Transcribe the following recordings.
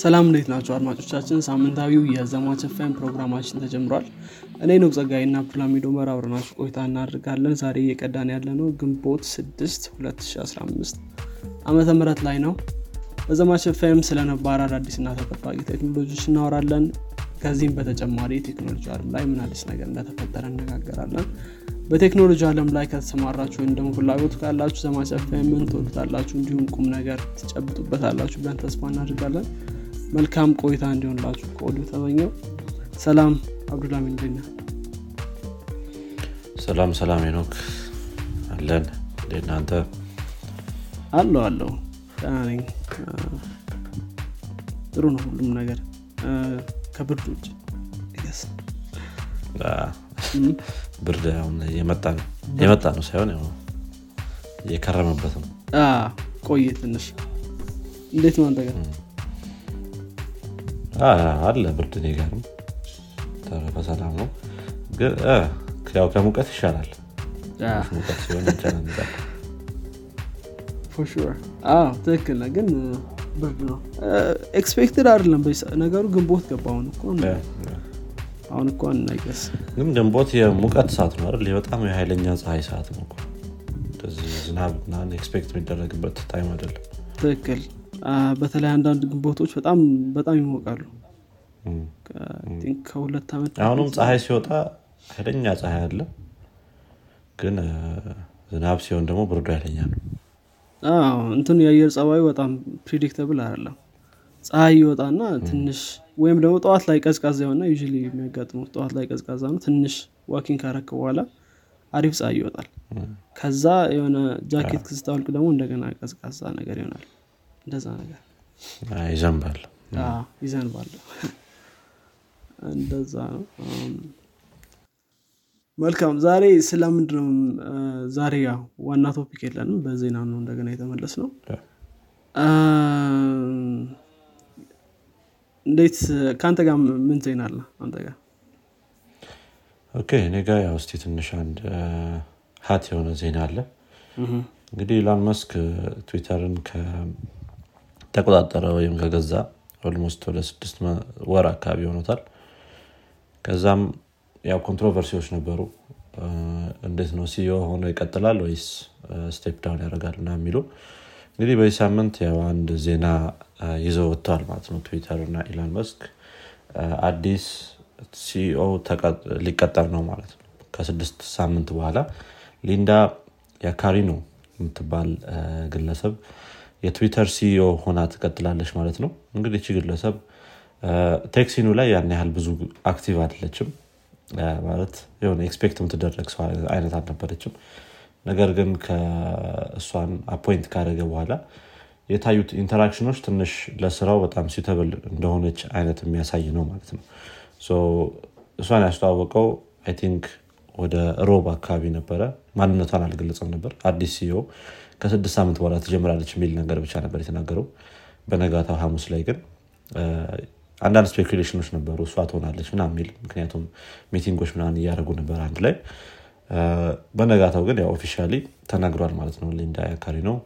ሰላም እንዴት ናቸው አድማጮቻችን? ሳምንታዊው የዘማች ኤፍኤም ፕሮግራማችን ተጀምሯል። እኔ ነው ጸጋይና አብዱልሚዶ መር አብረናችሁ ቆይታ እናደርጋለን። ዛሬ እየቀዳን ያለ ነው ግንቦት 6 2015 ዓመተ ምህረት ላይ ነው። በዘማች ኤፍኤም ስለ ነባር አዳዲስና ተጠባቂ ቴክኖሎጂዎች እናወራለን። ከዚህም በተጨማሪ ቴክኖሎጂ አለም ላይ ምን አዲስ ነገር እንደተፈጠረ እነጋገራለን በቴክኖሎጂ አለም ላይ ከተሰማራችሁ ወይም ደግሞ ፍላጎቱ ካላችሁ ዘማች ኤፍኤምን ትወዱታላችሁ እንዲሁም ቁም ነገር ትጨብጡበታላችሁ ብለን ተስፋ እናደርጋለን መልካም ቆይታ እንዲሆንላችሁ ከወዲሁ ተመኘው። ሰላም አብዱላሚን እንደኛ ሰላም ሰላም ኖክ አለን። እናንተ አለው አለው ደህና ነኝ። ጥሩ ነው ሁሉም ነገር። ከብርድ ውጭ ብርድ የመጣ ነው። የመጣ ነው ሳይሆን የከረመበት ነው። ቆየ ትንሽ። እንዴት ነው አንተ ጋር አለ ብርድ እኔ ጋርም ተረፈ ሰላም ነው። ግን ያው ከሙቀት ይሻላል። ሙቀት ሲሆን ይጨናንቃል ትክክል ነው። ግን ብርድ ነው። expected አይደለም ነገሩ ግንቦት ገባ። አሁን እኮ አሁን እኮ እናይቀስ ግን ግንቦት የሙቀት ሰዓት ነው አይደል? በጣም የኃይለኛ ፀሐይ ሰዓት ነው ዝናብ expect የሚደረግበት time አይደለም። ትክክል። በተለይ አንዳንድ ግንቦቶች በጣም በጣም ይሞቃሉ ከሁለት ዓመት አሁንም ፀሐይ ሲወጣ ኃይለኛ ፀሐይ አለ። ግን ዝናብ ሲሆን ደግሞ ብርዱ ኃይለኛ ነው። እንትኑ የአየር ጸባዩ በጣም predictable አይደለም። ፀሐይ ይወጣና ትንሽ ወይም ደግሞ ጠዋት ላይ ቀዝቃዛ የሆነ ዩ የሚያጋጥሙት ጠዋት ላይ ቀዝቃዛ ነው። ትንሽ walking ካረክ በኋላ አሪፍ ፀሐይ ይወጣል። ከዛ የሆነ ጃኬት ስታወልቅ ደግሞ እንደገና ቀዝቃዛ ነገር ይሆናል። እንደዛ ነገር። ይዘንባል። ይዘንባል እንደዛ ነው። መልካም። ዛሬ ስለምንድ ነው ዛሬ ያው ዋና topic የለንም። በዜና ነው እንደገና የተመለስ ነው እንዴት ከአንተ ጋር ምን ዜና አለ? አንተ ጋር okay እኔ ጋ ያው እስቲ ትንሽ አንድ hot የሆነ ዜና አለ። እንግዲህ ኢላን መስክ ትዊተርን ከተቆጣጠረ ወይም ከገዛ almost ወደ ስድስት ወር አካባቢ ሆኖታል ከዛም ያው controversy ዎች ነበሩ። እንዴት ነው CEO ሆኖ ይቀጥላል ወይስ step down ያደርጋል ና የሚሉ። እንግዲህ በዚህ ሳምንት ያው አንድ ዜና ይዘው ወጥተዋል ማለት ነው ትዊተር እና ኢላን መስክ አዲስ CEO ሊቀጠር ነው ማለት ነው። ከስድስት ሳምንት በኋላ ሊንዳ ያካሪኖ የምትባል ግለሰብ የ Twitter CEO ሆና ትቀጥላለች ማለት ነው። እንግዲህ እቺ ግለሰብ tech scene ኡ ላይ ያን ያህል ብዙ active አይደለችም። ማለት የሆነ expect የምትደረግ ሰው አይነት አልነበረችም። ነገር ግን ከእሷን appoint ካደረገ በኋላ የታዩት interaction ኦች ትንሽ ለስራው በጣም suitable እንደሆነች አይነት የሚያሳይ ነው ማለት ነው። እሷን ያስተዋወቀው I think ወደ ሮብ አካባቢ ነበረ። ማንነቷን አልገለጸም ነበር። አዲስ CEO ከስድስት ሳምንት በኋላ ትጀምራለች የሚል ነገር ብቻ ነበር የተናገረው። በነጋታው ሐሙስ ላይ ግን አንዳንድ speculation ኦች ነበሩ። እሷ ትሆናለች ምና የሚል ምክንያቱም meeting ኦች ምናን እያደረጉ ነበር አንድ ላይ። በነጋታው ግን ያው officially ተናግሯል ማለት ነው ሊንዳ ያካሪኖ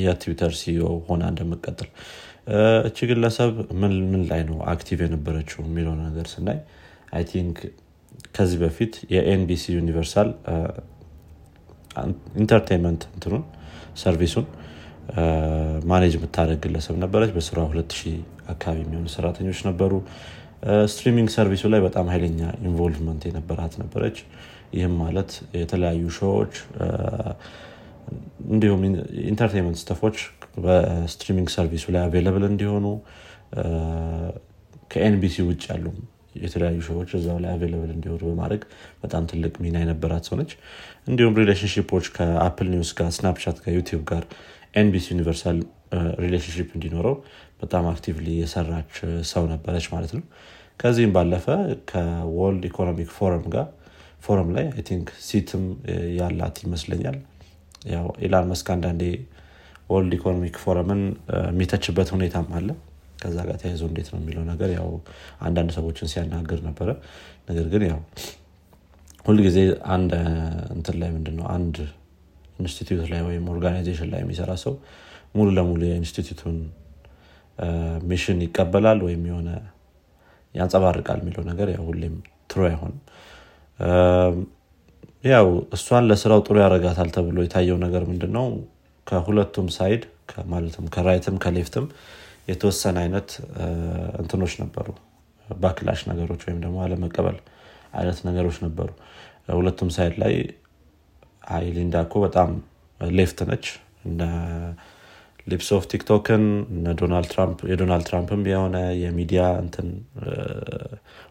የ Twitter CEO ሆና እንደምቀጥል እቺ ግለሰብ ምን ምን ላይ ነው active የነበረችው የሚለው ነገር ስናይ I think ከዚህ በፊት የ NBC Universal entertainment እንትኑን service ኡን manage የምታደርግ ግለሰብ ነበረች። በስሯ 2000 አካባቢ የሚሆኑ ሰራተኞች ነበሩ። streaming service ኡ ላይ በጣም ኃይለኛ involvement የነበራት ነበረች። ይህም ማለት የተለያዩ show ዎች እንዲሁም entertainment stuff ኦች በ streaming service ኡ ላይ available እንዲሆኑ ከ NBC ውጭ ያሉ የተለያዩ show ዎች እዛው ላይ available እንዲሆኑ በማድረግ በጣም ትልቅ ሚና የነበራት ሰው እንዲሁም relationship ኦች ከ Apple News ጋር Snapchat ጋር YouTube ጋር ኤንቢሲ ዩኒቨርሳል relationship እንዲኖረው በጣም actively የሰራች ሰው ነበረች ማለት ነው። ከዚህም ባለፈ ከወርልድ ኢኮኖሚክ ፎረም ጋር ፎረም ላይ I think seat ም ያላት ይመስለኛል። ያው ኢላን ማስክ አንዳንዴ ወርልድ ኢኮኖሚክ ፎረምን የሚተችበት ሁኔታም አለ። ከዛ ጋር ተያይዞ እንዴት ነው የሚለው ነገር ያው አንዳንድ ሰዎችን ሲያናግር ነበረ። ነገር ግን ያው ሁልጊዜ አንድ እንትን ላይ ምንድነው አንድ ኢንስቲትዩት ላይ ወይም organization ላይ የሚሰራ ሰው ሙሉ ለሙሉ የ institute ኡን mission ይቀበላል ወይም የሆነ ያንጸባርቃል የሚለው ነገር ያው ሁሌም true አይሆንም። ያው እሷን ለስራው ጥሩ ያደርጋታል ተብሎ የታየው ነገር ምንድን ነው ከሁለቱም side ማለትም ከራይትም ከሌፍትም የተወሰነ አይነት እንትኖች ነበሩ። backlash ነገሮች ወይም ደግሞ አለመቀበል አይነት ነገሮች ነበሩ። ሁለቱም side ላይ ሊንዳ እኮ በጣም left ነች። Libs of TikTok ን የዶናልድ ትራምፕም የሆነ የሚዲያ እንትን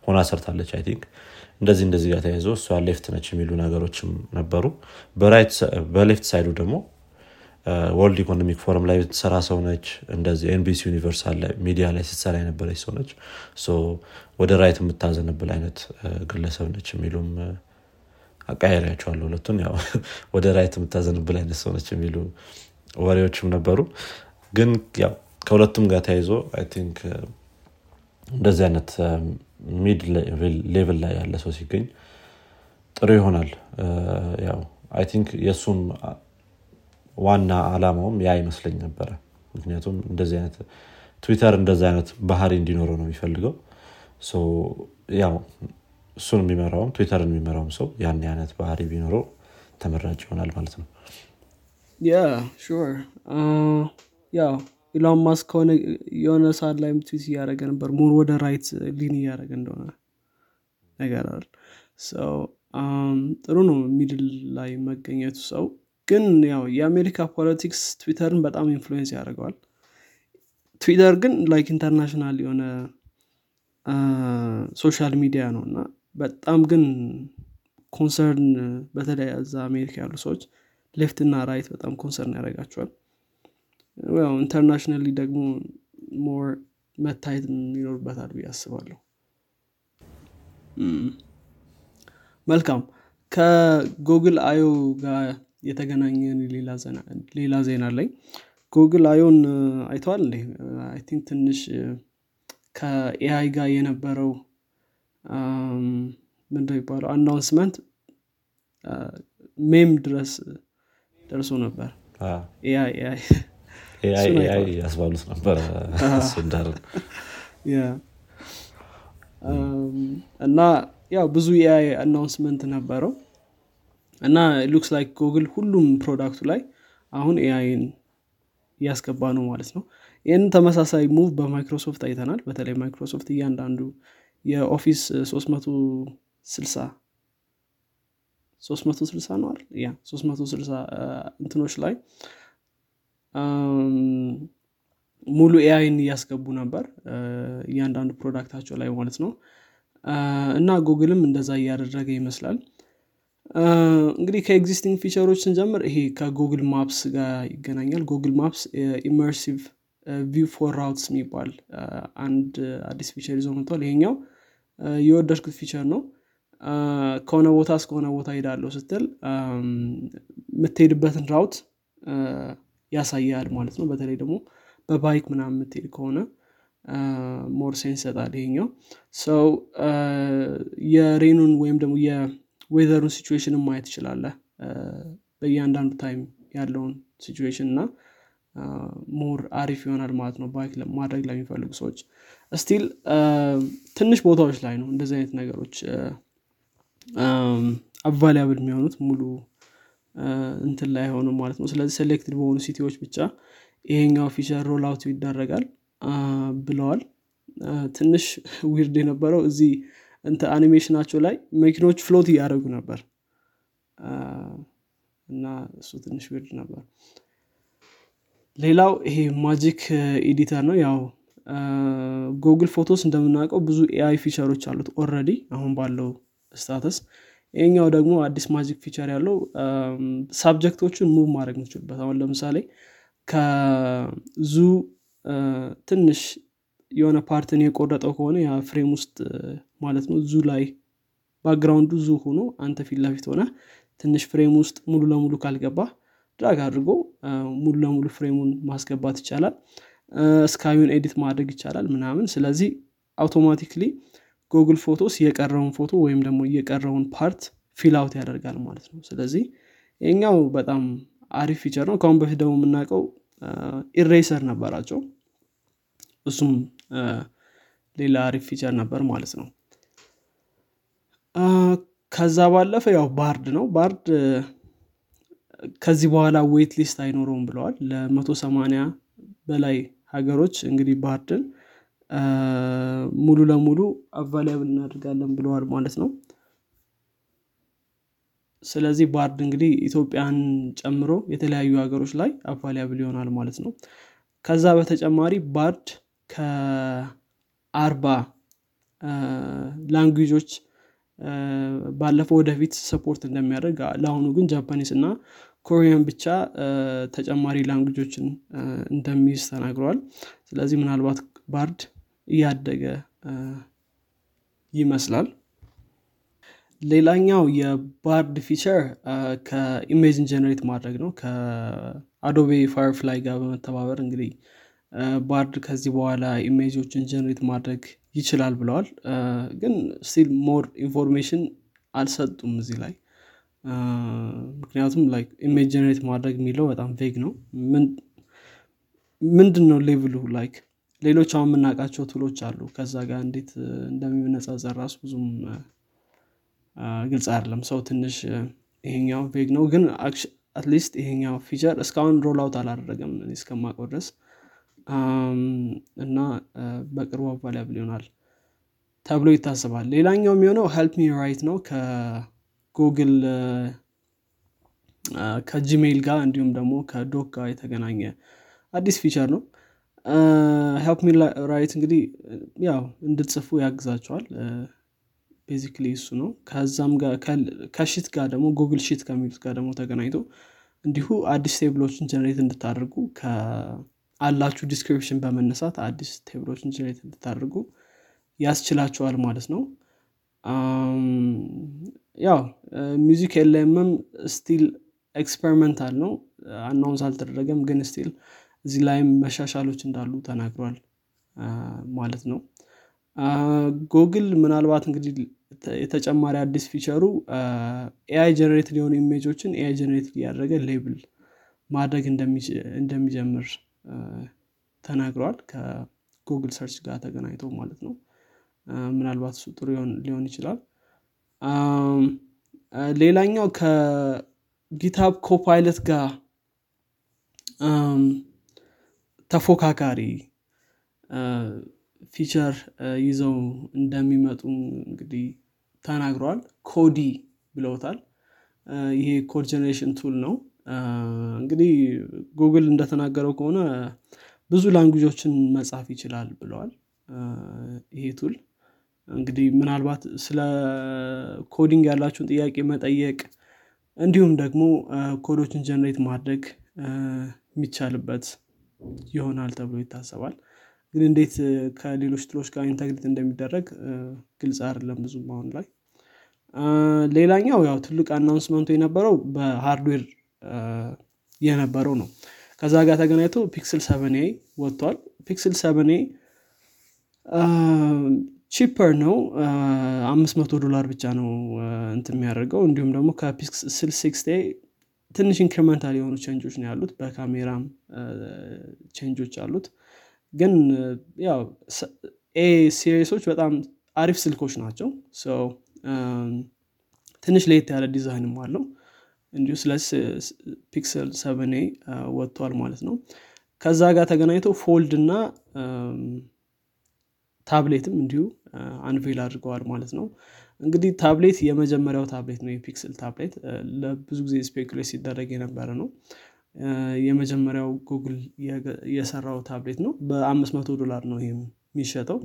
ሆና ሰርታለች I think። እንደዚህ እንደዚህ ጋር ተያይዞ እሷ left ነች የሚሉ ነገሮችም ነበሩ። በ left side ኡ ደግሞ ወርልድ ኢኮኖሚክ ፎረም ላይ ትሰራ ሰው ነች። እንደዚህ ኤንቢሲ ዩኒቨርሳል ሚዲያ ላይ ስትሰራ የነበረች ሰው ነች። ወደ ራይት የምታዘንብል አይነት ግለሰብ ነች የሚሉም አቃያሪያቸዋለሁ ሁለቱን። ያው ወደ ራይት የምታዘንብል አይነት ሰው ነች የሚሉ ወሬዎችም ነበሩ። ግን ያው ከሁለቱም ጋር ተያይዞ ቲንክ እንደዚህ አይነት ሚድ ሌቭል ላይ ያለ ሰው ሲገኝ ጥሩ ይሆናል። ያው አይ ቲንክ የእሱም ዋና አላማውም ያ ይመስለኝ ነበረ። ምክንያቱም እንደዚህ አይነት ትዊተር እንደዚህ አይነት ባህሪ እንዲኖረው ነው የሚፈልገው። ያው እሱን የሚመራውም ትዊተርን የሚመራውም ሰው ያን አይነት ባህሪ ቢኖረው ተመራጭ ይሆናል ማለት ነው። sure ያው ኢሎን ማስክ ከሆነ የሆነ ሰዓት ላይም ትዊት እያደረገ ነበር። more ወደ right lean እያደረገ እንደሆነ ነገር አለ ጥሩ ነው middle ላይ መገኘቱ ሰው። ግን ያው የአሜሪካ politics ትዊተርን በጣም influence ያደርገዋል። ትዊተር ግን like international የሆነ social media ነው እና በጣም ግን concern በተለይ እዛ አሜሪካ ያሉ ሰዎች left እና right በጣም concern ያደርጋቸዋል። ያው internationally ደግሞ more መታየት ይኖርበታል ብዬ አስባለሁ። መልካም ከጉግል አዮ ጋር የተገናኘን ሌላ ዜና ላይ ጉግል አዮን አይተዋል እንዴ? አይ ቲንክ ትንሽ ከኤአይ ጋር የነበረው ምንድ ይባለው አናውንስመንት ሜም ድረስ ደርሶ ነበር። ኤአይ ያስባሉት ነበር። እንዳር እና ያው ብዙ የ AI announcement ነበረው። እና looks like ጉግል ሁሉም product ኡ ላይ አሁን AI ን እያስገባ ነው ማለት ነው። ይህን ተመሳሳይ move በማይክሮሶፍት አይተናል። በተለይ ማይክሮሶፍት እያንዳንዱ የኦፊስ 360 360 ነው ያ 360 እንትኖች ላይ ሙሉ AI ን እያስገቡ ነበር እያንዳንዱ product ኣቸው ላይ ማለት ነው። እና ጉግልም እንደዛ እያደረገ ይመስላል። እንግዲህ ከ existing feature ኦች ስንጀምር ይሄ ከጉግል ማፕስ ጋር ይገናኛል። ጉግል ማፕስ Immersive View for Routes የሚባል አንድ አዲስ feature ይዞ መጥቷል። ይሄኛው የወደድኩት feature ነው። ከሆነ ቦታ እስከሆነ ቦታ ሄዳለሁ ስትል የምትሄድበትን route ያሳያል ማለት ነው። በተለይ ደግሞ በ bike ምናምን የምትሄድ ከሆነ more sense ይሰጣል ይሄኛው። ሰው የ rain ኡን ወይም ደግሞ የ weather ኡን situation ን ማየት ትችላለህ። በእያንዳንዱ time ያለውን situation እና more አሪፍ ይሆናል ማለት ነው። bike ማድረግ ለሚፈልጉ ሰዎች still ትንሽ ቦታዎች ላይ ነው እንደዚህ አይነት ነገሮች available የሚሆኑት ሙሉ እንትን ላይ ሆኑ ማለት ነው። ስለዚህ selected በሆኑ city ዎች ብቻ ይሄኛው feature roll out ይደረጋል ብለዋል። ትንሽ weird የነበረው እዚህ እንተ አኒሜሽናቸው ላይ መኪኖች float እያደረጉ ነበር። እና እሱ ትንሽ weird ነበር። ሌላው ይሄ Magic Editor ነው። ያው ጉግል ፎቶስ እንደምናውቀው ብዙ AI feature ኦች አሉት already አሁን ባለው status። ይህኛው ደግሞ አዲስ magic feature ያለው subject ኦችን move ማድረግ ምችልበት አሁን ለምሳሌ ከ zoo ትንሽ የሆነ part ን የቆረጠው ከሆነ frame ውስጥ ማለት ነው zoo ላይ background ኡ zoo ሆኖ አንተ ፊት ለፊት ሆነ ትንሽ frame ውስጥ ሙሉ ለሙሉ ካልገባ drag አድርጎ ሙሉ ለሙሉ frame ኡን ማስገባት ይቻላል sky ኡን edit ማድረግ ይቻላል ምናምን። ስለዚህ automatically ጉግል ፎቶስ የቀረውን ፎቶ ወይም ደግሞ የቀረውን part fill out ያደርጋል ማለት ነው። ስለዚህ ይኛው በጣም አሪፍ feature ነው። ከአሁን በፊት ደግሞ የምናውቀው eraser ነበራቸው። እሱም ሌላ አሪፍ feature ነበር ማለት ነው። ከዛ ባለፈ ያው ባርድ ነው። ባርድ ከዚህ በኋላ waitlist አይኖረውም ብለዋል። ለመቶ ሰማኒያ በላይ ሀገሮች እንግዲህ Bard ን ሙሉ ለሙሉ available እናደርጋለን ብለዋል ማለት ነው። ስለዚህ Bard እንግዲህ ኢትዮጵያን ጨምሮ የተለያዩ ሀገሮች ላይ available ይሆናል ማለት ነው። ከዛ በተጨማሪ Bard ከአርባ language ኦች ባለፈው ወደፊት support እንደሚያደርግ ለአሁኑ ግን Japanese እና Korean ብቻ ተጨማሪ language ኦችን እንደሚይዝ ተናግረዋል ስለዚህ ምናልባት Bard እያደገ ይመስላል። ሌላኛው የ Bard feature ከ image ን generate ማድረግ ነው። ከ Adobe Firefly ጋር በመተባበር እንግዲህ Bard ከዚህ በኋላ image ኦችን generate ማድረግ ይችላል ብለዋል። ግን still more information አልሰጡም እዚህ ላይ ምክንያቱም like image generate ማድረግ የሚለው በጣም vague ነው። ምንድን ነው level ኡ like ሌሎች አሁን የምናውቃቸው tool ኦች አሉ። ከዛ ጋር እንዴት እንደሚነጻጸር ራሱ ብዙም ግልጽ አይደለም። so ትንሽ ይሄኛው vague ነው። ግን at least ይሄኛው feature እስካሁን roll out አላደረገም እስከማቀው ድረስ። እና በቅርቡ available ይሆናል ተብሎ ይታሰባል። ሌላኛው የሚሆነው help me write ነው ከ Google ከ Gmail ጋር እንዲሁም ደግሞ ከ Doc ጋር የተገናኘ አዲስ feature ነው። help me write እንግዲህ ያው እንድትጽፉ ያግዛቸዋል። basically እሱ ነው። ከዛም ከ Sheet ጋር ደግሞ Google Sheet ከሚሉት ጋር ደግሞ ተገናኝቶ እንዲሁ አዲስ table ኦችን generate እንድታደርጉ አላችሁ description በመነሳት አዲስ table ኦችን generate እንድታደርጉ ያስችላቸዋል ማለት ነው ያው MusicLM ም። still experimental ነው። announce አልተደረገም ግን still እዚህ ላይም መሻሻሎች እንዳሉ ተናግሯል ማለት ነው። ጉግል ምናልባት እንግዲህ የተጨማሪ አዲስ feature ኡ AI generate ሊሆኑ image ኦችን AI generate እያደረገ label ማድረግ እንደሚጀምር ተናግረዋል ከ Google Search ጋር ተገናኝቶ ማለት ነው ምናልባት እሱ ጥሩ ሊሆን ይችላል። ሌላኛው ከ GitHub Copilot ጋር ተፎካካሪ feature ይዘው እንደሚመጡ እንግዲህ ተናግረዋል። Codey ብለውታል። ይሄ code generation tool ነው። እንግዲህ ጉግል እንደተናገረው ከሆነ ብዙ language ኦችን መጻፍ ይችላል ብለዋል። ይሄ tool እንግዲህ ምናልባት ስለ coding ያላችሁን ጥያቄ መጠየቅ እንዲሁም ደግሞ code ኦችን generate ማድረግ የሚቻልበት ይሆናል ተብሎ ይታሰባል። ግን እንዴት ከሌሎች tool ኦች ጋር integrate እንደሚደረግ ግልጽ አይደለም ብዙም አሁን ላይ። ሌላኛው ያው ትልቅ announcement ኡ የነበረው በ hardware የነበረው ነው። ከዛ ጋር ተገናኝቶ Pixel seven a ወጥቷል። Pixel seven a cheaper ነው። አምስት መቶ ዶላር ብቻ ነው እንት የሚያደርገው። እንዲሁም ደግሞ ከ Pixel six ትንሽ incremental የሆኑ change ኦች ነው ያሉት። በካሜራም change ኦች አሉት። ግን ያው A series ኦች በጣም አሪፍ ስልኮች ናቸው። ትንሽ ለየት ያለ ዲዛይንም አለው። እንዲሁ ስለ Pixel seven a ወጥቷል ማለት ነው። ከዛ ጋር ተገናኝተው Fold እና ታብሌትም እንዲሁ unveil አድርገዋል ማለት ነው። እንግዲህ ታብሌት የመጀመሪያው ታብሌት ነው የ Pixel tablet ለብዙ ጊዜ speculate ሲደረግ የነበረ ነው። የመጀመሪያው ጉግል የሰራው ታብሌት ነው በአምስት መቶ ዶላር ነው ይህም የሚሸጠው።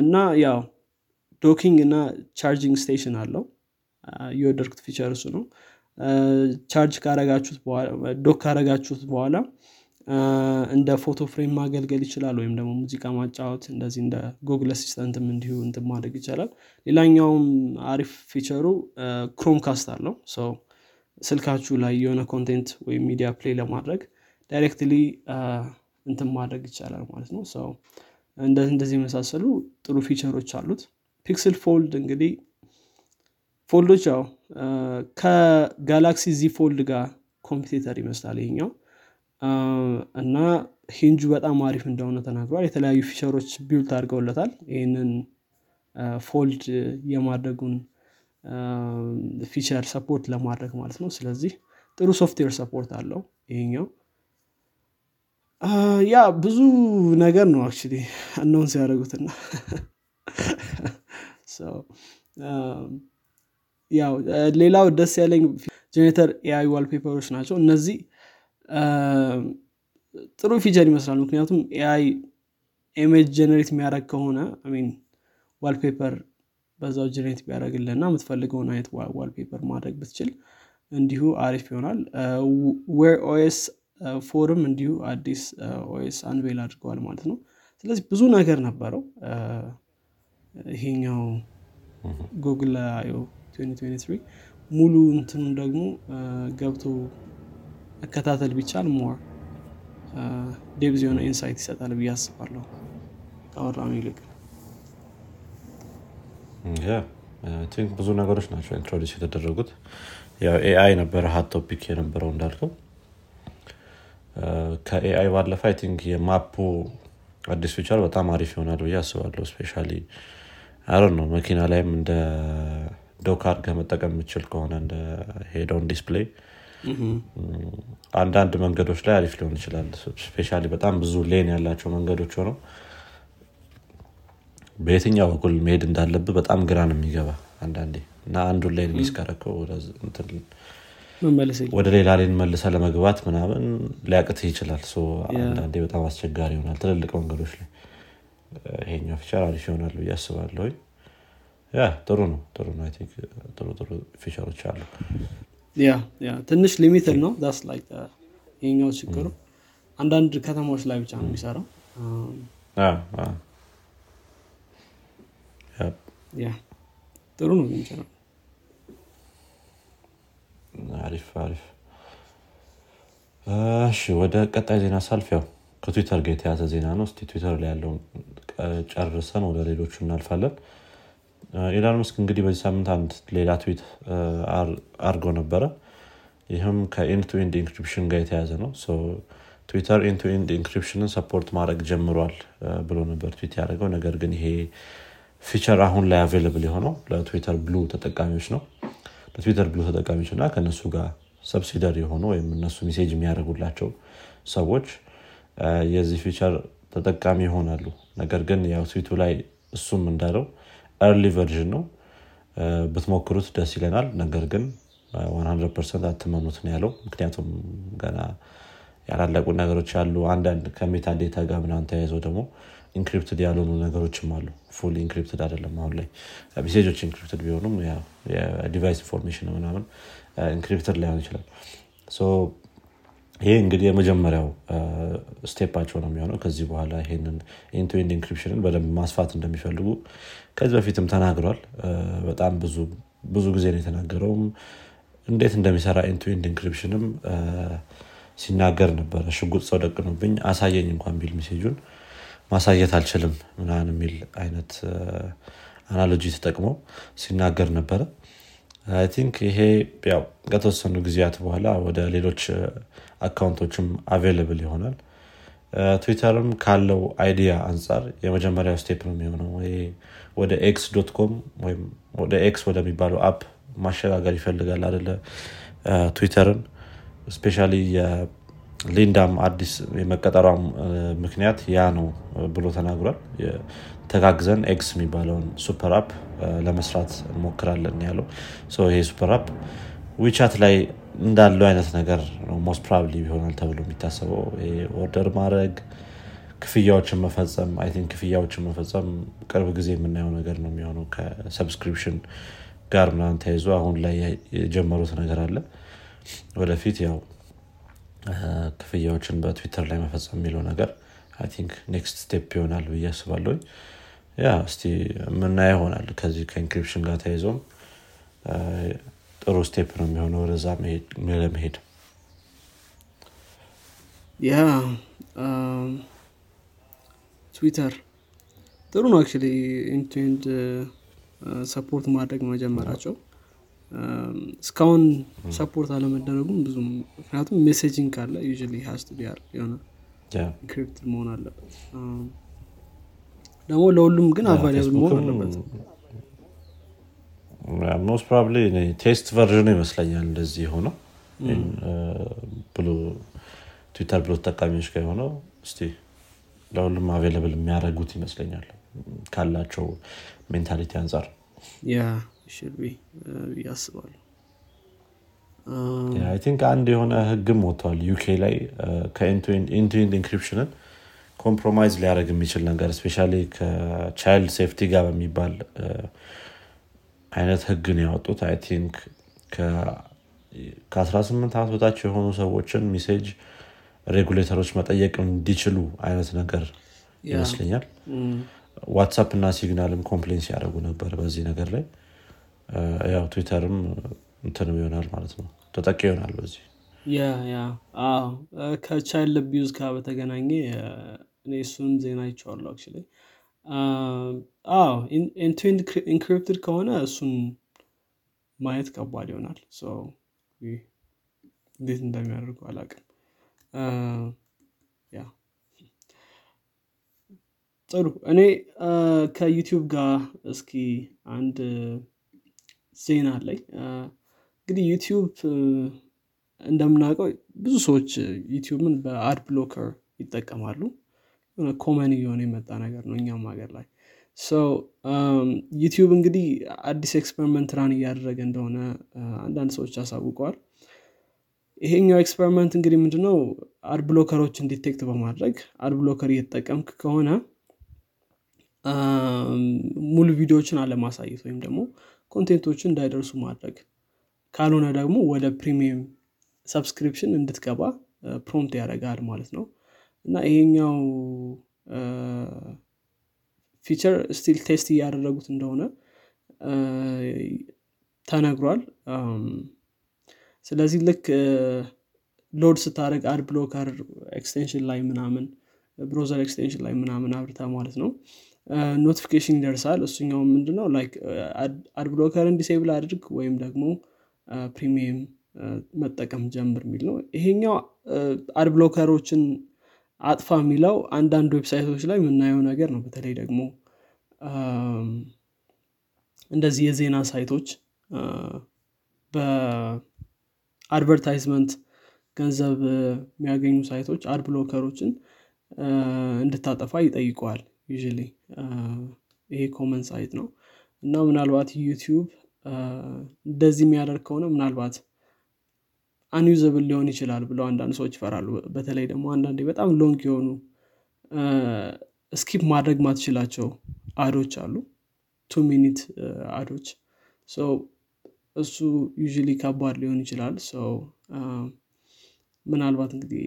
እና ያው docking እና charging station አለው። የወደድኩት feature እሱ ነው። ቻርጅ ካረጋችሁት dock ካረጋችሁት በኋላ እንደ photo frame ማገልገል ይችላል ወይም ደግሞ ሙዚቃ ማጫወት እንደዚህ እንደ Google Assistant ም እንዲሁ እንትን ማድረግ ይቻላል። ሌላኛውም አሪፍ feature ኡ Chromecast አለው። so ስልካችሁ ላይ የሆነ content ወይም media play ለማድረግ directly እንትን ማድረግ ይቻላል ማለት ነው። so እንደዚህ የመሳሰሉ ጥሩ feature ኦች አሉት። Pixel Fold እንግዲህ fold ኦች ያው ከ Galaxy Z Fold ጋር competitor ይመስላል ይሄኛው እና ሂንጁ በጣም አሪፍ እንደሆነ ተናግሯል። የተለያዩ feature ኦች built አድርገውለታል። ይህንን fold የማድረጉን feature support ለማድረግ ማለት ነው። ስለዚህ ጥሩ software support አለው ይሄኛው። ያ ብዙ ነገር ነው announce ያደረጉትና ያው ሌላው ደስ ያለኝ generative AI wallpaper ኦች ናቸው። እነዚህ ጥሩ feature ይመስላል። ምክንያቱም AI image generate የሚያደረግ ከሆነ I mean wallpaper በዛው generate ቢያደረግልና የምትፈልገውን አይነት wallpaper ማድረግ ብትችል እንዲሁ አሪፍ ይሆናል። Wear OS four ም እንዲሁ አዲስ OS unveil አድርገዋል ማለት ነው። ስለዚህ ብዙ ነገር ነበረው። ይሄኛው Google I/O 2023 ሙሉ እንትኑን ደግሞ ገብቶ መከታተል ቢቻል more depth የሆነ insight ይሰጣል ብዬ አስባለሁ ካወራነው ይልቅ። think ብዙ ነገሮች ናቸው introduce የተደረጉት። ያው AI ነበረ hot topic የነበረው እንዳልከው። ከ AI ባለፈ I think የ map ኡ አዲስ feature በጣም አሪፍ ይሆናል ብዬ አስባለሁ። especially አሮ ነው መኪና ላይም እንደ dock አድርገህ የምችል ከሆነ እንደ head down display አንዳንድ መንገዶች ላይ አሪፍ ሊሆን ይችላል። especially በጣም ብዙ lane ያላቸው መንገዶች ሆነው በየትኛው በኩል መሄድ እንዳለብህ በጣም ግራ ነው የሚገባ አንዳንዴ። እና አንዱን lane miss ካረከው ወደ ሌላ lane መልሰ ለመግባት ምናምን ሊያቅትህ ይችላል። አንዳንዴ በጣም አስቸጋሪ ይሆናል። ትልልቅ መንገዶች ላይ ይሄኛው feature አሪፍ ይሆናል ብዬ አስባለሁ yeah ጥሩ ነው ጥሩ ነው። ጥሩ ጥሩ feature ኦች አሉ yeah yeah ትንሽ limited ነው። ዳስ ላይ ይሄኛው ችግሩ። አንዳንድ ከተማዎች ላይ ብቻ ነው የሚሰራው። yeah ጥሩ ነው ግን አሪፍ አሪፍ። እሺ ወደ ቀጣይ ዜና ሳልፍ። ያው ከትዊተር ጋር የተያዘ ዜና ነው። እስቲ ትዊተር ላይ ያለውን ጨርሰን ወደ ሌሎቹ እናልፋለን ኢላን መስክ እንግዲህ በዚህ ሳምንት አንድ ሌላ ትዊት አርጎ ነበረ። ይህም ከ end to end encryption ጋር የተያዘ ነው። ትዊተር end to end encryption ን support ማድረግ ጀምሯል ብሎ ነበር ትዊት ያደረገው። ነገር ግን ይሄ feature አሁን ላይ available የሆነው ለ Twitter Blue ተጠቃሚዎች ነው። ለ Twitter Blue ተጠቃሚዎች እና ከእነሱ ጋር subscriber የሆኑ ወይም እነሱ message የሚያደርጉላቸው ሰዎች የዚህ feature ተጠቃሚ ይሆናሉ። ነገር ግን ያው ትዊቱ ላይ እሱም እንዳለው early version ነው። ብትሞክሩት ደስ ይለናል። ነገር ግን 100 አትመኑት ነው ያለው። ምክንያቱም ገና ያላለቁ ነገሮች ያሉ አንዳንድ ከ metadata ጋር ምናምን ተያይዘው ደግሞ encrypted ያልሆኑ ነገሮችም አሉ። full encrypted አይደለም አሁን ላይ። message ኦች encrypted ቢሆኑም የ device information ምናምን encrypted ላይሆን ይችላል ይሄ እንግዲህ የመጀመሪያው step ኣቸው ነው የሚሆነው። ከዚህ በኋላ ይሄንን end to end encryption ን በደንብ ማስፋት እንደሚፈልጉ ከዚህ በፊትም ተናግሯል። በጣም ብዙ ጊዜ ነው የተናገረውም። እንዴት እንደሚሰራ end to end encryption ም ሲናገር ነበረ። ሽጉጥ ሰው ደቅኖብኝ አሳየኝ እንኳን ቢል message ኡን ማሳየት አልችልም ምናምን የሚል አይነት analogy ተጠቅሞ ሲናገር ነበረ I think ይሄ ያው ከተወሰኑ ጊዜያት በኋላ ወደ ሌሎች account ኦችም available ይሆናል። ትዊተርም ካለው idea አንጻር የመጀመሪያው step ነው የሚሆነው። ወደ X dot com ወይም ወደ X ወደሚባለው app ማሸጋገር ይፈልጋል አደለ ትዊተርን especially የሊንዳም አዲስ የመቀጠሯም ምክንያት ያ ነው ብሎ ተናግሯል። ተጋግዘን X የሚባለውን super app ለመስራት እንሞክራለን ያለው። ይሄ super app WeChat ላይ እንዳለው አይነት ነገር most probably ይሆናል ተብሎ የሚታሰበው። order ማድረግ ክፍያዎችን መፈጸም I think ክፍያዎችን መፈጸም ቅርብ ጊዜ የምናየው ነገር ነው የሚሆነው ከ subscription ጋር ምናምን ተይዞ አሁን ላይ የጀመሩት ነገር አለ። ወደፊት ያው ክፍያዎችን በትዊተር ላይ መፈጸም የሚለው ነገር I think next step ይሆናል ብዬ አስባለሁኝ። yeah እስቲ የምናየ ይሆናል። ከዚህ ከ encryption ጋር ተይዘውም ጥሩ step ነው የሚሆነው ወደዛ ለመሄድ። yeah ትዊተር ጥሩ ነው አክ end to end support ማድረግ መጀመራቸው እስካሁን support አለመደረጉም ብዙም ምክንያቱም messaging ካለ ዩ ሀስ ቢያር የሆነ encrypted መሆን አለበት። ደግሞ ለሁሉም ግን available መሆን አለበት። most probably test version ኡ ይመስለኛል እንደዚህ ሆነው ብሎ Twitter Blue ተጠቃሚዎች ጋር የሆነው እስቲ ለሁሉም available የሚያደርጉት ይመስለኛል ካላቸው mentality አንጻር yeah ሽል ያስባሉ I think አንድ የሆነ ህግም ወጥቷል ዩኬ ላይ ከኢንቱንድ ኢንክሪፕሽንን ኮምፕሮማይዝ ሊያደርግ የሚችል ነገር especially ከ child safety ጋር በሚባል አይነት ህግን ያወጡት I think ከ18 ዓመት በታች የሆኑ ሰዎችን message regulator ኦች መጠየቅ እንዲችሉ አይነት ነገር ይመስለኛል WhatsApp እና Signal ም complain ሲያደርጉ ነበር በዚህ ነገር ላይ ያው ትዊተርም እንትንም ይሆናል ማለት ነው። ተጠቂ ይሆናል በዚህ ከ child abuse ጋር በተገናኘ እኔ እሱንም ዜና አይቸዋለሁ actually end to end encrypted ከሆነ እሱን ማየት ከባድ ይሆናል። እንዴት እንደሚያደርገው አላቅም ጥሩ። እኔ ከ YouTube ጋር እስኪ አንድ ዜና አለኝ። እንግዲህ YouTube እንደምናውቀው ብዙ ሰዎች YouTube ን በ ad blocker ይጠቀማሉ። common እየሆነ የመጣ ነገር ነው እኛም ሀገር ላይ። YouTube እንግዲህ አዲስ experiment run እያደረገ እንደሆነ አንዳንድ ሰዎች አሳውቀዋል። ይሄኛው experiment እንግዲህ ምንድነው? ad blocker ኦችን detect በማድረግ ad blocker እየተጠቀምክ ከሆነ ሙሉ ቪዲዮዎችን አለማሳየት ወይም ደግሞ content ኦችን እንዳይደርሱ ማድረግ። ካልሆነ ደግሞ ወደ premium subscription እንድትገባ prompt ያደርጋል ማለት ነው። እና ይሄኛው feature still test እያደረጉት እንደሆነ ተነግሯል። ስለዚህ ልክ load ስታደርግ ad blocker extension ላይ ምናምን browser extension ላይ ምናምን አብርታ ማለት ነው notification ይደርሳል። እሱኛው ምንድነው? ad blocker ን disable አድርግ ወይም ደግሞ premium መጠቀም ጀምር የሚል ነው። ይሄኛው ad blocker ኦችን አጥፋ የሚለው አንዳንድ website ኦች ላይ የምናየው ነገር ነው። በተለይ ደግሞ እንደዚህ የዜና site ኦች በ advertisement ገንዘብ የሚያገኙ site ኦች ad blocker ኦችን እንድታጠፋ ይጠይቃል yeah ይሄ common sight ነው። እና ምናልባት YouTube እንደዚህ የሚያደርግ ከሆነ ምናልባት unusable ሊሆን ይችላል ብለው አንዳንድ ሰዎች ይፈራሉ። በተለይ ደግሞ አንዳንዴ በጣም long የሆኑ skip ማድረግ ማትችላቸው ad ኦች አሉ። two minute ad ኦች እሱ yeah ከባድ ሊሆን ይችላል። ሰው ምናልባት እንግዲህ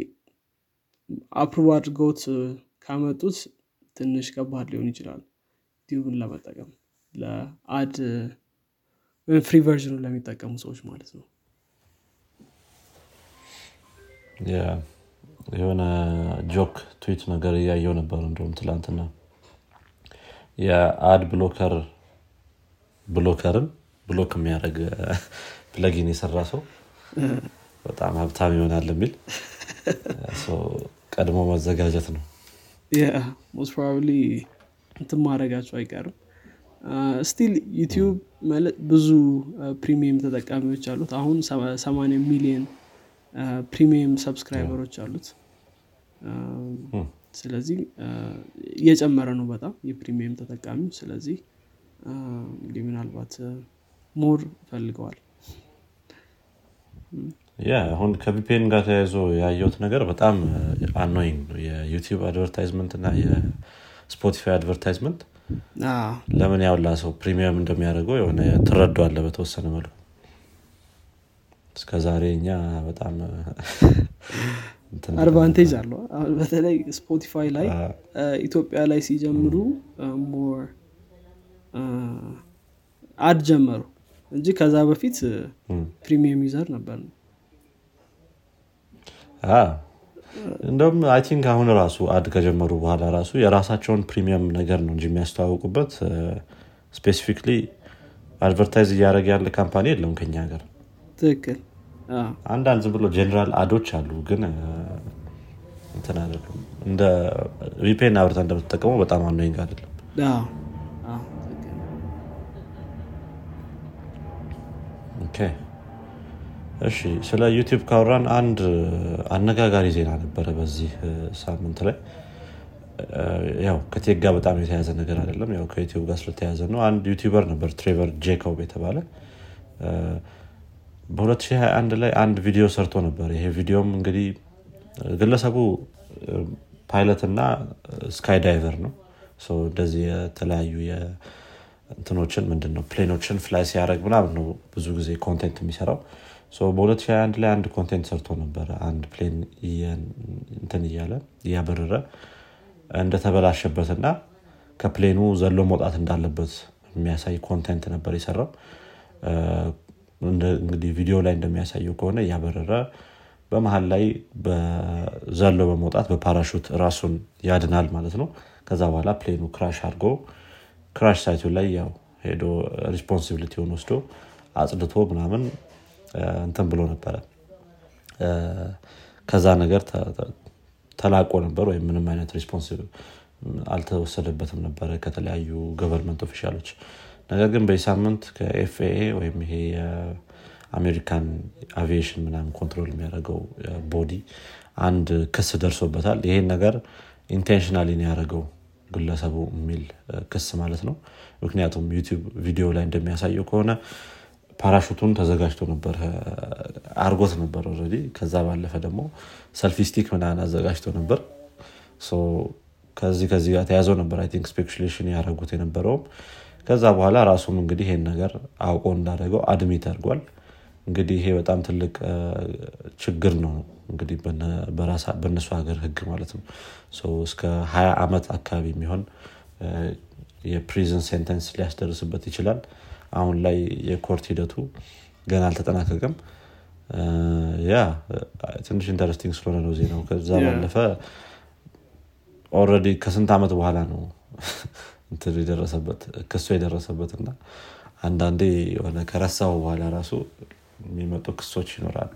approve አድርገውት ካመጡት ትንሽ ከባድ ሊሆን ይችላል። Tube ን ለመጠቀም ለ ad free version ኑ ለሚጠቀሙ ሰዎች ማለት ነው። የሆነ joke tweet ነገር እያየው ነበር እንደውም ትላንትና። የ ad blocker blocker ን block የሚያደርግ plugin የሰራ ሰው በጣም ሀብታም ይሆናል የሚል ቀድሞ መዘጋጀት ነው most probably እንትን ማድረጋቸው አይቀርም. still YouTube ብዙ premium ተጠቃሚዎች አሉት። አሁን 8 ሚሊዮን premium subscriber ኦች አሉት. ስለዚህ እየጨመረ ነው በጣም የ premium ተጠቃሚው ስለዚህ እንግዲህ ምናልባት more ፈልገዋል። yeah አሁን ከ VPN ጋር ተያይዞ ያየሁት ነገር በጣም annoying ነው። የ YouTube advertisement እና የ Spotify advertisement ለምን ያውላ ሰው premium እንደሚያደርገው የሆነ ትረዳለህ በተወሰነ መልኩ። እስከ ዛሬ እኛ በጣም advantage አለው። በተለይ Spotify ላይ ኢትዮጵያ ላይ ሲጀምሩ more ad ጀመሩ እንጂ ከዛ በፊት premium user ነበር እንደውም I think አሁን ራሱ ad ከጀመሩ በኋላ ራሱ የራሳቸውን premium ነገር ነው እንጂ የሚያስተዋውቁበት። specifically advertise እያደረገ ያለ company የለም ከኛ ሀገር። ትክክል። አንዳንድ ዝም ብሎ general ad ኦች አሉ ግን እንትን አይደሉም። እንደ VPN አብርታ እንደምትጠቀመው በጣም annoying አይደለም። Okay። እሺ ስለ YouTube ካወራን አንድ አነጋጋሪ ዜና ነበረ በዚህ ሳምንት ላይ። ያው ከ tech ጋር በጣም የተያያዘ ነገር አይደለም። ያው ከ YouTube ጋር ስለተያያዘ ነው። አንድ YouTuber ነበር Trevor Jacob የተባለ። እ፣ በ2021 ላይ አንድ ቪዲዮ ሰርቶ ነበር። ይሄ ቪዲዮም እንግዲህ ግለሰቡ ፓይለት እና sky diver ነው እንደዚህ የተለያዩ እንትኖችን ምንድን ነው plane ኦችን fly ሲያደርግ ምናምን ነው ብዙ ጊዜ content የሚሰራው በ2021 ላይ አንድ content ሰርቶ ነበረ። አንድ plane እንትን እያለ እያበረረ እንደተበላሸበትና ከ plane ኑ ዘሎ መውጣት እንዳለበት የሚያሳይ content ነበር የሰራው። እንግዲህ ቪዲዮ ላይ እንደሚያሳየው ከሆነ እያበረረ በመሀል ላይ ዘሎ በመውጣት በፓራሹት ራሱን ያድናል ማለት ነው። ከዛ በኋላ plane ኑ crash አድርጎ crash site ቱ ላይ ያው ሄዶ responsibility ውን ወስዶ አጽድቶ ምናምን እንትን ብሎ ነበረ። ከዛ ነገር ተላቆ ነበር ወይም ምንም አይነት response አልተወሰደበትም ነበረ ከተለያዩ government official ኦች ነገር ግን በዚህ ሳምንት ከ FAA ወይም ይሄ የአሜሪካን አቪዬሽን ምናምን control የሚያደርገው body አንድ ክስ ደርሶበታል። ይሄን ነገር intentionally ነው ያደረገው ግለሰቡ የሚል ክስ ማለት ነው። ምክንያቱም YouTube ቪዲዮ ላይ እንደሚያሳየው ከሆነ ፓራሹቱን ተዘጋጅቶ ነበር አርጎት ነበር already ከዛ ባለፈ ደግሞ selfie stick ምናምን አዘጋጅቶ ነበር። ከዚህ ከዚህ ጋር ተያይዘው ነበር I think speculation ያደረጉት የነበረውም። ከዛ በኋላ ራሱም እንግዲህ ይሄን ነገር አውቆ እንዳደረገው admit አድርጓል። እንግዲህ ይሄ በጣም ትልቅ ችግር ነው እንግዲህ በእነሱ ሀገር ህግ ማለት ነው። እስከ ሀያ ዓመት አካባቢ የሚሆን የ prison sentence ሊያስደርስበት ይችላል አሁን ላይ የ court ሂደቱ ገና አልተጠናቀቀም። ያ ትንሽ interesting ስለሆነ ነው ዜናው። ከዛ ባለፈ already ከስንት ዓመት በኋላ ነው እንትን የደረሰበት ክሱ የደረሰበት እና አንዳንዴ የሆነ ከረሳው በኋላ ራሱ የሚመጡ ክሶች ይኖራሉ።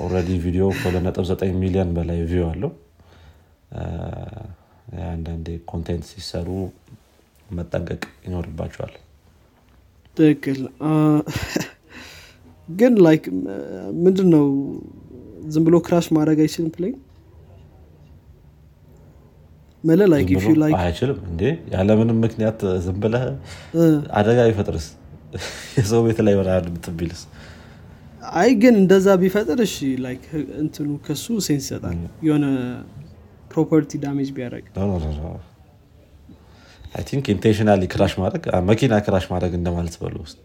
already ቪዲዮ ከ2.9 ሚሊዮን በላይ view አለው። አንዳንዴ content ሲሰሩ መጠንቀቅ ይኖርባቸዋል ትክክል ግን like ምንድን ነው ዝም ብሎ crash ማድረግ አይችልም plane መለ ላይክ አይችልም እንዴ ያለምንም ምክንያት ዝም ብለህ አደጋ ቢፈጥርስ የሰው ቤት ላይ ሆነ ብትቢልስ አይ ግን እንደዛ ቢፈጥር እሺ ላይክ እንትኑ ከሱ ሴንስ ይሰጣል የሆነ ፕሮፐርቲ ዳሜጅ ቢያደርግ አይ ቲንክ ኢንቴንሽናሊ ክራሽ ማድረግ አ፣ መኪና ክራሽ ማድረግ እንደማለት በሉ ውስጥ.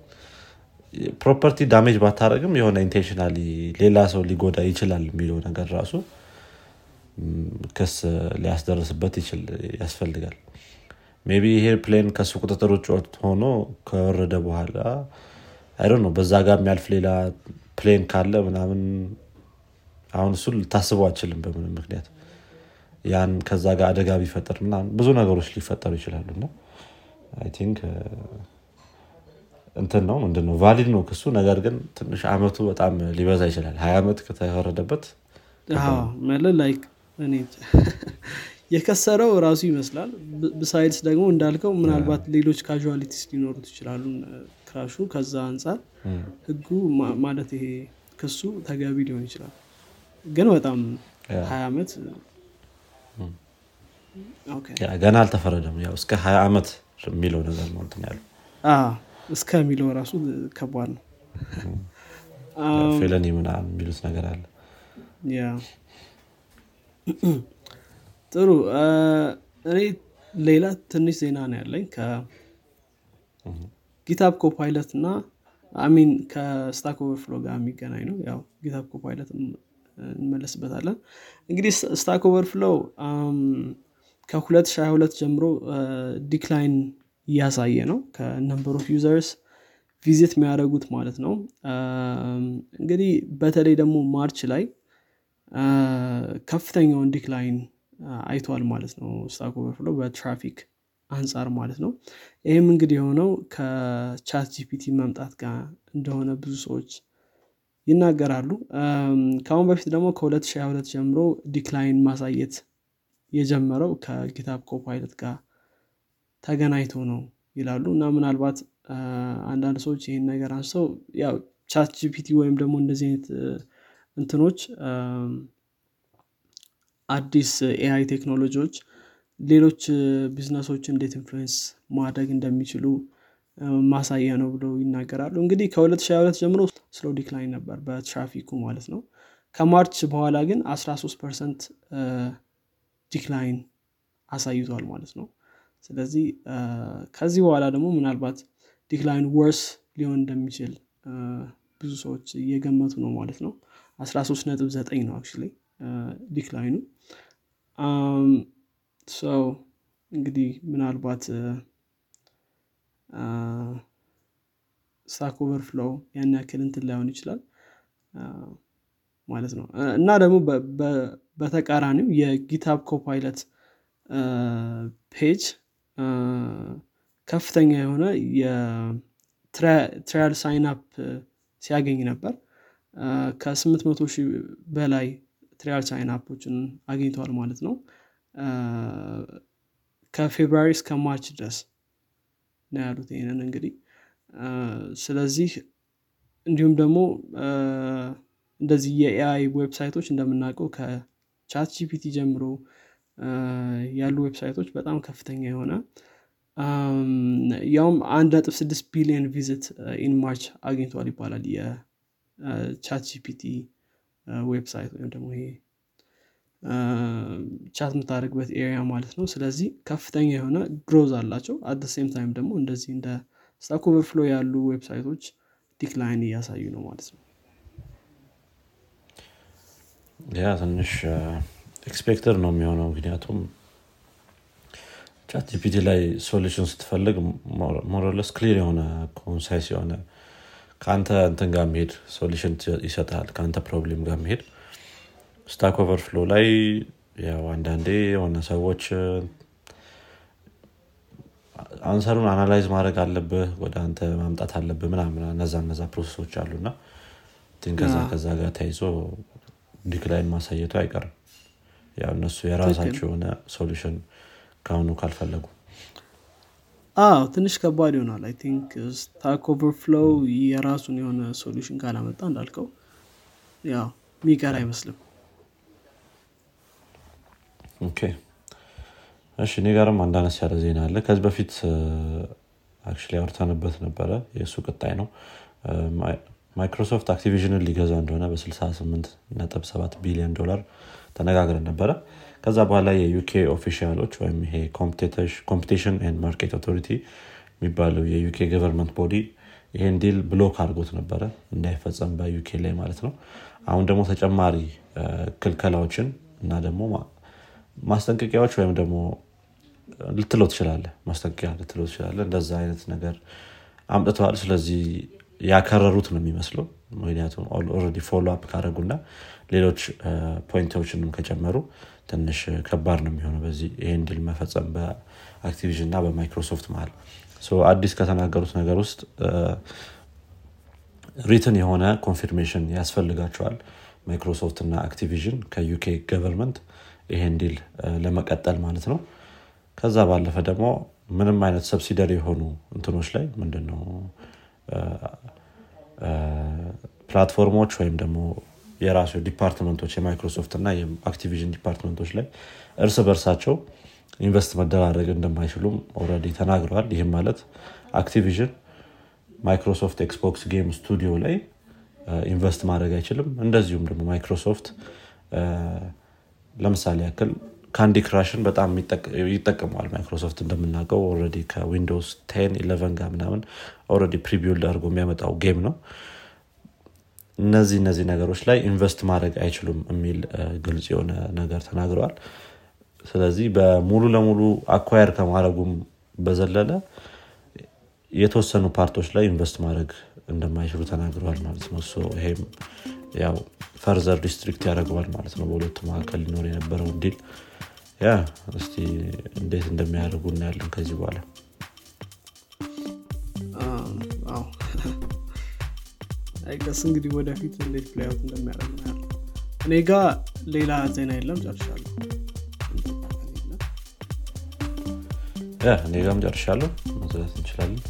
ፕሮፐርቲ ዳሜጅ ባታደረግም የሆነ ኢንቴንሽናሊ ሌላ ሰው ሊጎዳ ይችላል የሚለው ነገር ራሱ ክስ ሊያስደርስበት ያስፈልጋል። maybe ይሄ plane ከሱ ቁጥጥር ውጭ ሆኖ ከወረደ በኋላ አይ ነው በዛ ጋር የሚያልፍ ሌላ plane ካለ ምናምን አሁን እሱ ልታስበው አችልም በምንም ምክንያት ያን ከዛ ጋር አደጋ ቢፈጠር ምናምን ብዙ ነገሮች ሊፈጠሩ ይችላሉ። እና I think እንትን ነው ምንድን ነው valid ነው ክሱ። ነገር ግን ትንሽ አመቱ በጣም ሊበዛ ይችላል። ሀያ ዓመት ከተፈረደበት የከሰረው ራሱ ይመስላል። besides ደግሞ እንዳልከው ምናልባት ሌሎች casualties ሊኖሩት ይችላሉ። crash ኡ ከዛ አንጻር ህጉ ማለት ይሄ ክሱ ተገቢ ሊሆን ይችላል። ግን በጣም ሀያ ዓመት ገና አልተፈረደም። ያው እስከ ሀያ ዓመት የሚለው ነገር ነው እንትን ያለው። አ፣ እስከሚለው ራሱ ከባድ ነው። felony ምናምን የሚሉት ነገር አለ። ጥሩ። እኔ ሌላ ትንሽ ዜና ነው ያለኝ ከ GitHub Copilot እና አሚን ከ Stack Overflow ጋር የሚገናኝ ነው። ያው GitHub Copilot እንመለስበታለን። እንግዲህ Stack Overflow ከ2022 ጀምሮ decline እያሳየ ነው ከ number of users visit የሚያደርጉት ማለት ነው። አም፣ እንግዲህ በተለይ ደግሞ March ላይ አ፣ ከፍተኛውን decline አይቷል ማለት ነው Stack Overflow በ traffic አንጻር ማለት ነው። ይህም እንግዲህ የሆነው ከ ChatGPT መምጣት ጋር እንደሆነ ብዙ ሰዎች ይናገራሉ። ከአሁን በፊት ደግሞ ከ2022 ጀምሮ decline ማሳየት የጀመረው ከ GitHub Copilot ጋር ተገናኝቶ ነው ይላሉ። እና ምናልባት አንዳንድ ሰዎች ይህን ነገር አንስተው ያው ChatGPT ወይም ደግሞ እንደዚህ አይነት እንትኖች አዲስ AI ቴክኖሎጂዎች ሌሎች ቢዝነሶች እንዴት influence ማድረግ እንደሚችሉ ማሳያ ነው ብለው ይናገራሉ። እንግዲህ ከ2022 ጀምሮ slow decline ነበር በትራፊኩ ማለት ነው። ከ March በኋላ ግን 13 percent decline አሳይቷል ማለት ነው። ስለዚህ ከዚህ በኋላ ደግሞ ምናልባት decline worse ሊሆን እንደሚችል ብዙ ሰዎች እየገመቱ ነው ማለት ነው። 13 ነጥብ 9 ነው actually decline ኡ። እንግዲህ ምናልባት Stack Overflow ው ያን ያክል እንትን ላይሆን ይችላል። ማለት ነው። እና ደግሞ በተቃራኒው የ GitHub Copilot page ከፍተኛ የሆነ የ trial sign up ሲያገኝ ነበር። ከ800 ሺህ በላይ trial sign up ኦችን አግኝተዋል ማለት ነው። ከ February እስከ March ድረስ ነው ያሉት ይህንን እንግዲህ። ስለዚህ እንዲሁም ደግሞ እንደዚህ የ AI website ኦች እንደምናውቀው ከ ChatGPT ጀምሮ ያሉ website ኦች በጣም ከፍተኛ የሆነ ያውም አንድ ነጥብ ስድስት ቢሊዮን visit in March አግኝተዋል ይባላል የ ChatGPT website ወይም ደግሞ ይሄ chat የምታደርግበት area ማለት ነው። ስለዚህ ከፍተኛ የሆነ growth አላቸው። at the same time ደግሞ እንደዚህ እንደ Stack Overflow ያሉ website ኦች decline እያሳዩ ነው ማለት ነው። ያ ትንሽ expected ነው የሚሆነው። ምክንያቱም ChatGPT ላይ solution ስትፈልግ more or less clear የሆነ concise የሆነ ከአንተ እንትን ጋር መሄድ solution ይሰጣል ከአንተ problem ጋር መሄድ Stack Overflow ላይ ያው አንዳንዴ የሆነ ሰዎች answer ኡን analyze ማድረግ አለብህ ወደ አንተ ማምጣት አለብህ ምናምን እነዛ እነዛ process ኦች አሉና ከዛ ከዛ ጋር ተይዞ decline ማሳየቱ አይቀርም። ያው እነሱ የራሳቸው የሆነ solution ከአሁኑ ካልፈለጉ። አዎ ትንሽ ከባድ ይሆናል። I think Stack Overflow ው የራሱን የሆነ solution ካላመጣ እንዳልከው ያው ሚቀር አይመስልም እሺ እኔ ጋርም አነስ ያለ ዜና አለ። ከዚህ በፊት አውርተንበት ነበረ። የእሱ ቅጥያ ነው። ማይክሮሶፍት Activision ን ሊገዛ እንደሆነ በ68 ነጥብ 7 ቢሊዮን ዶላር ተነጋግረን ነበረ። ከዛ በኋላ የ UK official ኦች ወይም ይሄ competition market authority የሚባለው የ UK government body ይሄን deal block አድርጎት ነበረ። እንዳይፈጸም በ UK ላይ ማለት ነው። አሁን ደግሞ ተጨማሪ ክልከላዎችን እና ደግሞ ማስጠንቀቂያዎች ወይም ደግሞ ልትለው ትችላለ ማስጠንቀቂያ ልትለው ትችላለ እንደዛ አይነት ነገር አምጥተዋል። ስለዚህ ያከረሩት ነው የሚመስለው። ምክንያቱም already follow up ካደረጉና ሌሎች point ኦችንም ከጨመሩ ትንሽ ከባድ ነው የሚሆነው በዚህ ይህን deal መፈጸም በ Activision እና በማይክሮሶፍት መሀል አዲስ ከተናገሩት ነገር ውስጥ written የሆነ confirmation ያስፈልጋቸዋል። ማይክሮሶፍት እና Activision ከ UK government ይሄን deal ለመቀጠል ማለት ነው። ከዛ ባለፈ ደግሞ ምንም አይነት subsidiary የሆኑ እንትኖች ላይ ምንድነው? platform ኦች ወይም ደግሞ የራሱ department ኦች የማይክሮሶፍት እና የ Activision department ኦች ላይ እርስ በርሳቸው invest መደራረግ እንደማይችሉም already ተናግረዋል። ይህም ማለት Activision ማይክሮሶፍት Xbox game studio ላይ invest ማድረግ አይችልም። እንደዚሁም ደግሞ ማይክሮሶፍት ለምሳሌ ያክል Candy Crush ን በጣም ይጠቀመዋል ማይክሮሶፍት እንደምናውቀው already ከ Windows ten eleven ጋር ምናምን already prebuild አድርጎ የሚያመጣው game ነው። እነዚህ እነዚህ ነገሮች ላይ invest ማድረግ አይችሉም የሚል ግልጽ የሆነ ነገር ተናግረዋል። ስለዚህ በሙሉ ለሙሉ acquire ከማድረጉም በዘለለ የተወሰኑ part ኦች ላይ invest ማድረግ እንደማይችሉ ተናግረዋል ማለት ነው። ይሄም ያው further restrict ያደርገዋል ማለት ነው። በሁለቱ መካከል ሊኖር የነበረው deal ያ እስቲ እንዴት እንደሚያደርጉ እናያለን ከዚህ በኋላ። አይቀስ እንግዲህ ወደፊት እንዴት play out እንደሚያደርግ እናያለን። እኔ ጋ ሌላ ዜና የለም ጨርሻለሁ። እኔ ጋም ጨርሻለሁ። መዝጋት እንችላለን።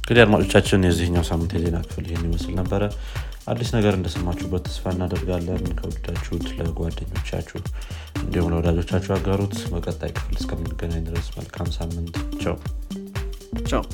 እንግዲህ አድማጮቻችን የዚህኛው ሳምንት የዜና ክፍል ይህን ይመስል ነበረ አዲስ ነገር እንደሰማችሁበት ተስፋ እናደርጋለን። ከወደዳችሁት ለጓደኞቻችሁ እንዲሁም ለወዳጆቻችሁ አጋሩት በቀጣይ ክፍል እስከምንገናኝ ድረስ መልካም ሳምንት። ቸው ቻው